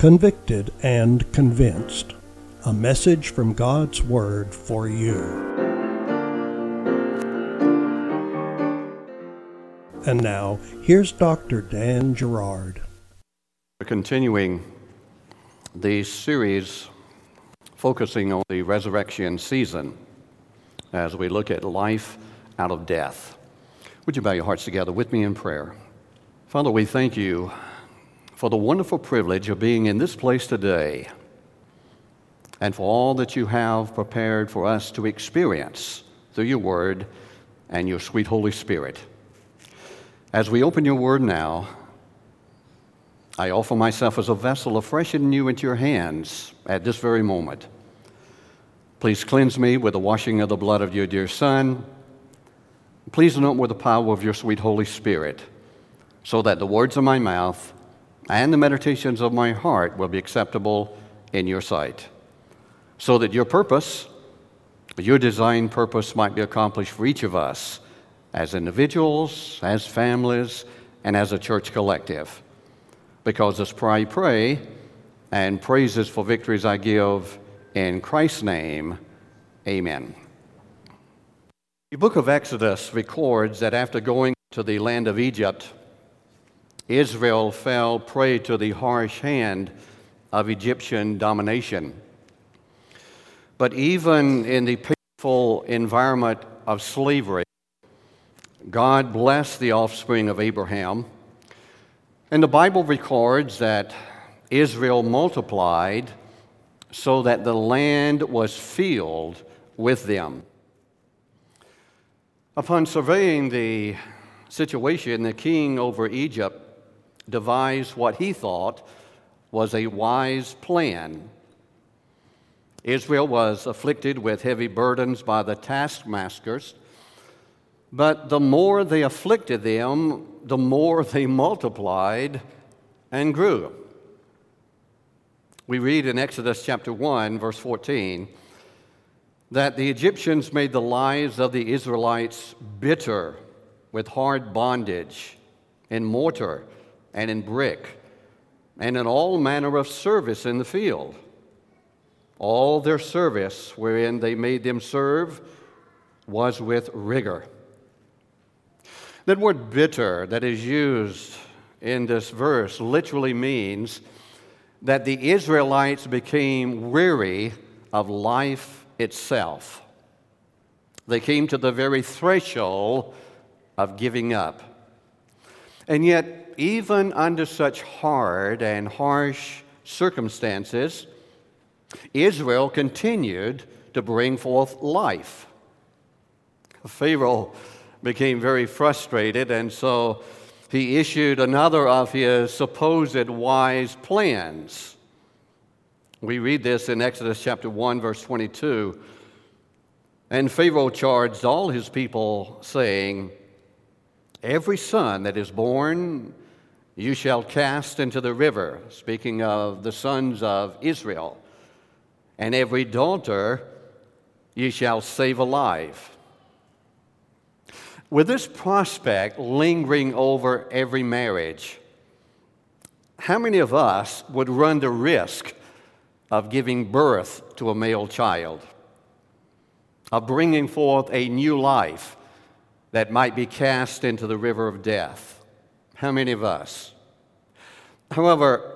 convicted, and convinced. A message from God's Word for you. And now, here's Dr. Dan Gerard. We're continuing the series focusing on the resurrection season as we look at life out of death. Would you bow your hearts together with me in prayer? Father, we thank you for the wonderful privilege of being in this place today and for all that you have prepared for us to experience through your word and your sweet Holy Spirit. As we open your word now, I offer myself as a vessel afresh and new into your hands at this very moment. Please cleanse me with the washing of the blood of your dear Son. Please anoint with the power of your sweet Holy Spirit, so that the words of my mouth and the meditations of my heart will be acceptable in your sight, so that your purpose, your designed purpose, might be accomplished for each of us as individuals, as families, and as a church collective. Because as I pray, and praises for victories I give in Christ's name, amen. The book of Exodus records that after going to the land of Egypt, Israel fell prey to the harsh hand of Egyptian domination. But even in the painful environment of slavery, God blessed the offspring of Abraham. And the Bible records that Israel multiplied so that the land was filled with them. Upon surveying the situation, the king over Egypt devised what he thought was a wise plan. Israel was afflicted with heavy burdens by the taskmasters, but the more they afflicted them, the more they multiplied and grew. We read in Exodus chapter 1, verse 14, that the Egyptians made the lives of the Israelites bitter with hard bondage and mortar and in brick, and in all manner of service in the field. All their service wherein they made them serve was with rigor. That word bitter that is used in this verse literally means that the Israelites became weary of life itself. They came to the very threshold of giving up. And yet, even under such hard and harsh circumstances, Israel continued to bring forth life. Pharaoh became very frustrated, and so he issued another of his supposed wise plans. We read this in Exodus chapter 1, verse 22. And Pharaoh charged all his people, saying, Every son that is born you shall cast into the river, speaking of the sons of Israel, and every daughter ye shall save alive. With this prospect lingering over every marriage, how many of us would run the risk of giving birth to a male child, of bringing forth a new life that might be cast into the river of death. How many of us? However,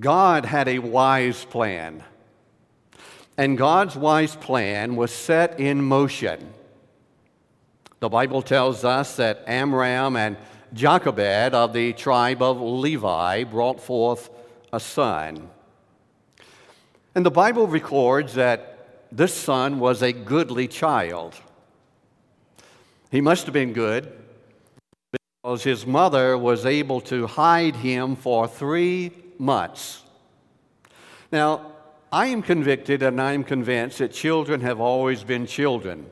God had a wise plan. And God's wise plan was set in motion. The Bible tells us that Amram and Jochebed of the tribe of Levi brought forth a son. And the Bible records that this son was a goodly child. He must have been good because his mother was able to hide him for three months. Now, I am convicted and I am convinced that children have always been children.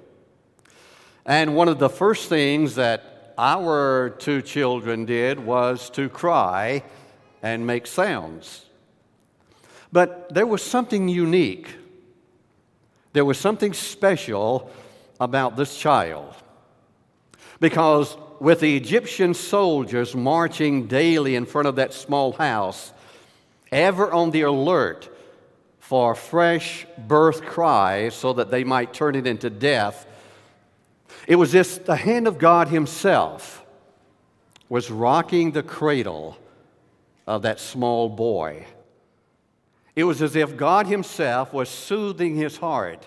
And one of the first things that our two children did was to cry and make sounds. But there was something unique. There was something special about this child because with the Egyptian soldiers marching daily in front of that small house, ever on the alert for fresh birth cries so that they might turn it into death. It was this the hand of God Himself was rocking the cradle of that small boy. It was as if God Himself was soothing his heart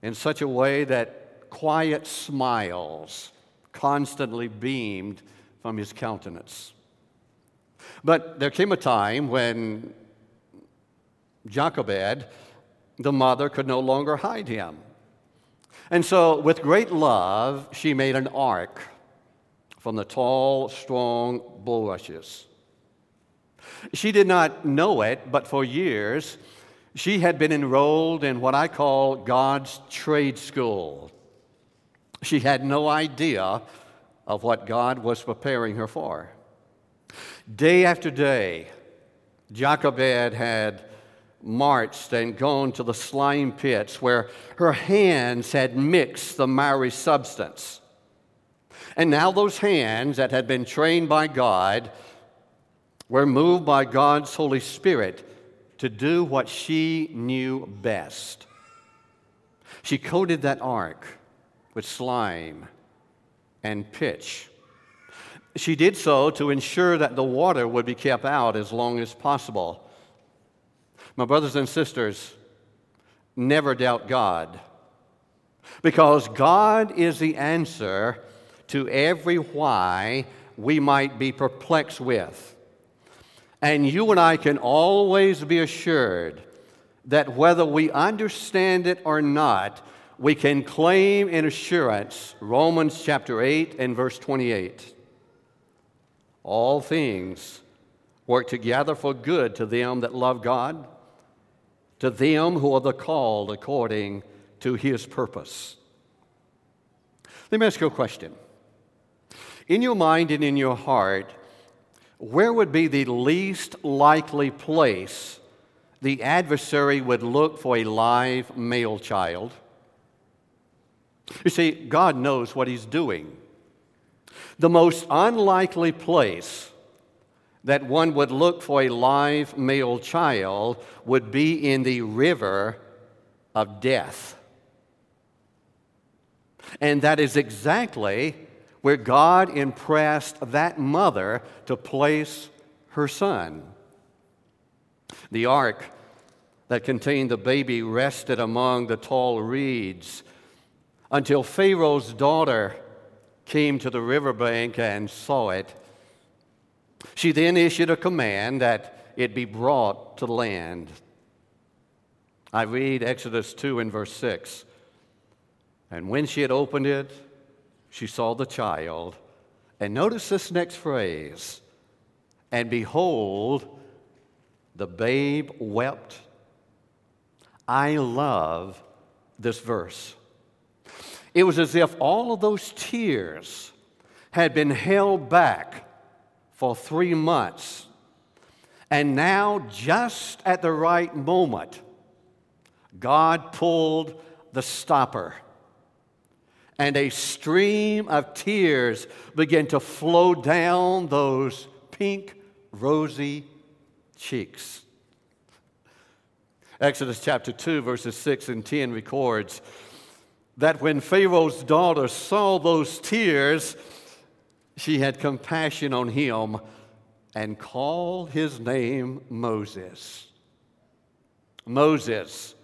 in such a way that quiet smiles constantly beamed from his countenance. But there came a time when Jochebed, the mother, could no longer hide him. And so, with great love, she made an ark from the tall, strong bulrushes. She did not know it, but for years, she had been enrolled in what I call God's trade school. She had no idea of what God was preparing her for. Day after day, Jochebed had marched and gone to the slime pits where her hands had mixed the miry substance. And now those hands that had been trained by God were moved by God's Holy Spirit to do what she knew best. She coated that ark with slime and pitch. She did so to ensure that the water would be kept out as long as possible. My brothers and sisters, never doubt God because God is the answer to every why we might be perplexed with. And you and I can always be assured that whether we understand it or not, we can claim in assurance Romans chapter 8 and verse 28. All things work together for good to them that love God to them who are the called according to his purpose. Let me ask you a question. In your mind and in your heart, where would be the least likely place the adversary would look for a live male child? You see, God knows what He's doing. The most unlikely place that one would look for a live male child would be in the river of death. And that is exactly where God impressed that mother to place her son. The ark that contained the baby rested among the tall reeds until Pharaoh's daughter came to the riverbank and saw it she then issued a command that it be brought to land. I read Exodus 2 and verse 6. And when she had opened it, she saw the child. And notice this next phrase and behold, the babe wept. I love this verse. It was as if all of those tears had been held back for three months. And now, just at the right moment, God pulled the stopper. And a stream of tears began to flow down those pink, rosy cheeks. Exodus chapter 2, verses 6 and 10 records that when Pharaoh's daughter saw those tears, she had compassion on him and called his name Moses. Moses,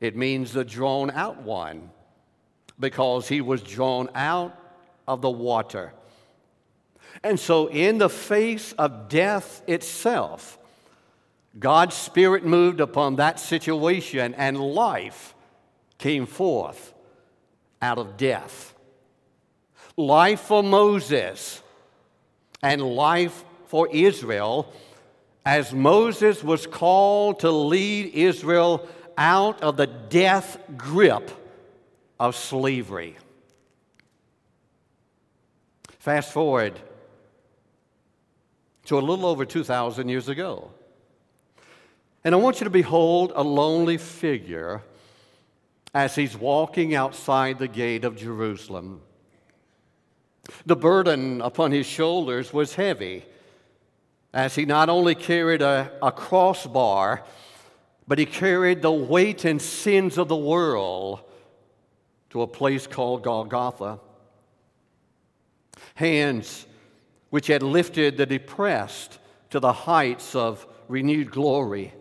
it means the drawn out one because he was drawn out of the water. And so, in the face of death itself, God's Spirit moved upon that situation and life came forth out of death life for Moses and life for Israel as Moses was called to lead Israel out of the death grip of slavery. Fast forward to a little over 2,000 years ago. And I want you to behold a lonely figure as he's walking outside the gate of Jerusalem. The burden upon his shoulders was heavy. as he not only carried a, a crossbar, but he carried the weight and sins of the world to a place called Golgotha. Hands which had lifted the depressed to the heights of renewed glory.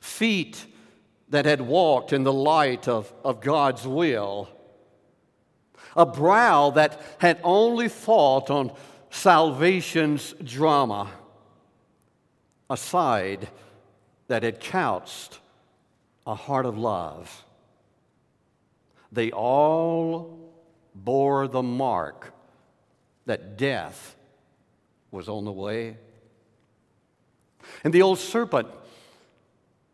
Feet that had walked in the light of, of God's will. A brow that had only thought on salvation's drama. A side that had couched a heart of love. They all bore the mark that death was on the way. And the old serpent,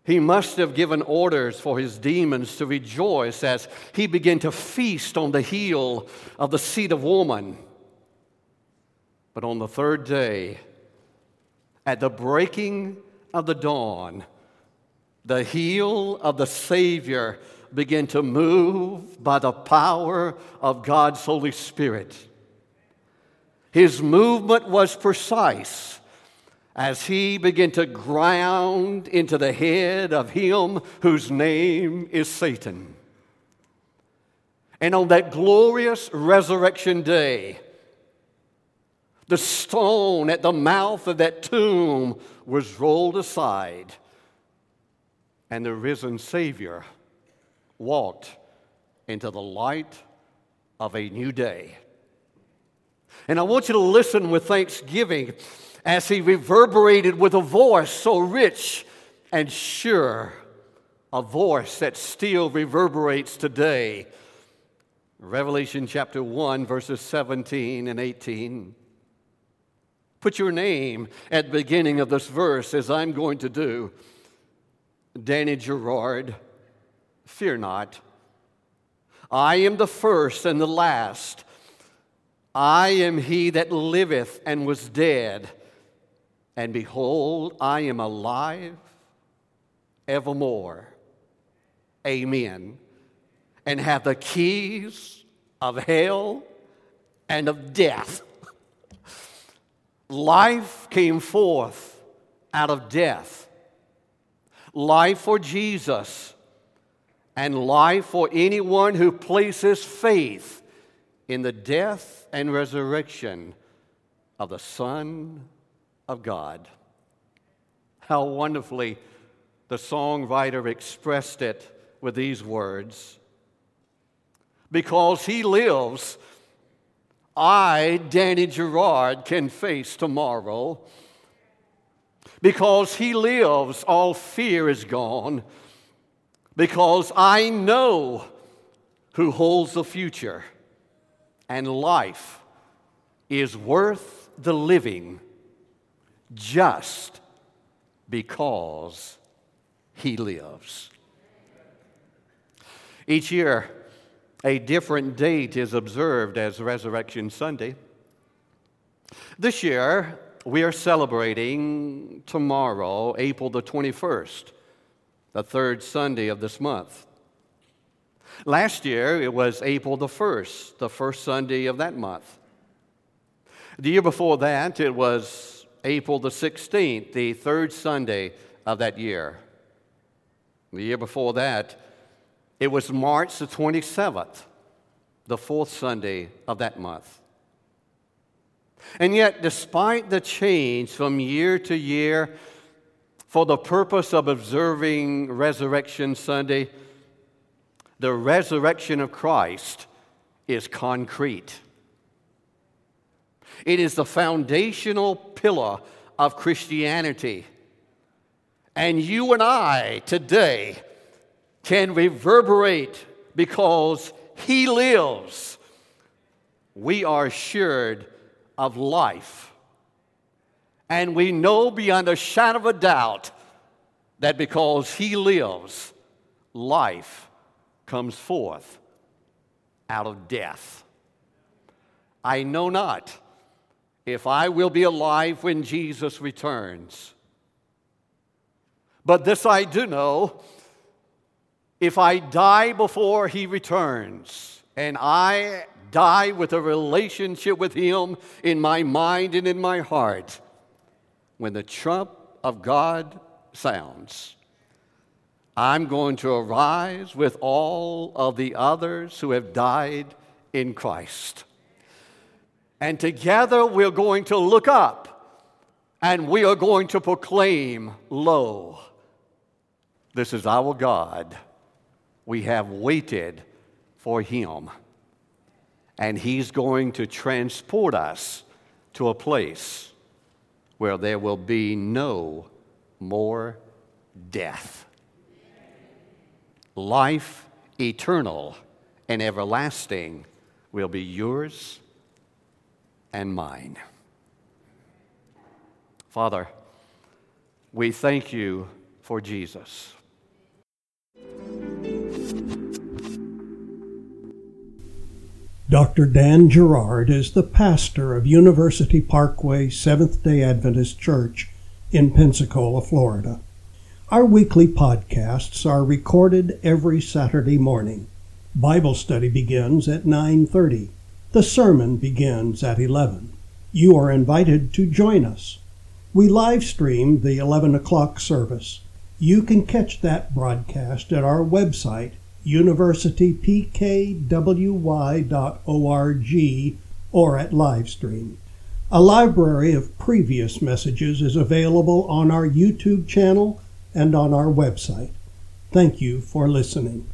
he must have given orders for his demons to rejoice as he began to feast on the heel of the seed of woman. But on the third day, at the breaking of the dawn, the heel of the Savior began to move by the power of God's Holy Spirit. His movement was precise as he began to ground into the head of him whose name is Satan. And on that glorious resurrection day, the stone at the mouth of that tomb was rolled aside, and the risen Savior walked into the light of a new day. And I want you to listen with thanksgiving as he reverberated with a voice so rich and sure, a voice that still reverberates today. Revelation chapter 1, verses 17 and 18. Put your name at the beginning of this verse, as I'm going to do. Danny Gerard, fear not. I am the first and the last. I am he that liveth and was dead, and behold, I am alive evermore. Amen. And have the keys of hell and of death. Life came forth out of death. Life for Jesus and life for anyone who places faith in the death and resurrection of the Son of God. How wonderfully the songwriter expressed it with these words Because he lives, I, Danny Gerard, can face tomorrow. Because he lives, all fear is gone. Because I know who holds the future and life is worth the living just because he lives. Each year, a different date is observed as Resurrection Sunday. This year, we are celebrating tomorrow, April the 21st, the third Sunday of this month. Last year, it was April the 1st, the first Sunday of that month. The year before that, it was April the 16th, the third Sunday of that year. The year before that, it was March the 27th, the fourth Sunday of that month. And yet, despite the change from year to year for the purpose of observing Resurrection Sunday, the resurrection of Christ is concrete. It is the foundational pillar of Christianity. And you and I today can reverberate because He lives. We are assured of life. And we know beyond a shadow of a doubt that because He lives, life comes forth out of death. I know not if I will be alive when Jesus returns. But this I do know if I die before he returns, and I die with a relationship with him in my mind and in my heart, when the trump of God sounds, I'm going to arise with all of the others who have died in Christ. And together we're going to look up and we are going to proclaim, Lo, this is our God. We have waited for him. And he's going to transport us to a place where there will be no more death. Life eternal and everlasting will be yours and mine. Father, we thank you for Jesus. Dr. Dan Gerard is the pastor of University Parkway Seventh day Adventist Church in Pensacola, Florida. Our weekly podcasts are recorded every Saturday morning. Bible study begins at 9:30. The sermon begins at 11. You are invited to join us. We live stream the 11 o'clock service. You can catch that broadcast at our website, universitypkwy.org, or at Livestream. A library of previous messages is available on our YouTube channel and on our website. Thank you for listening.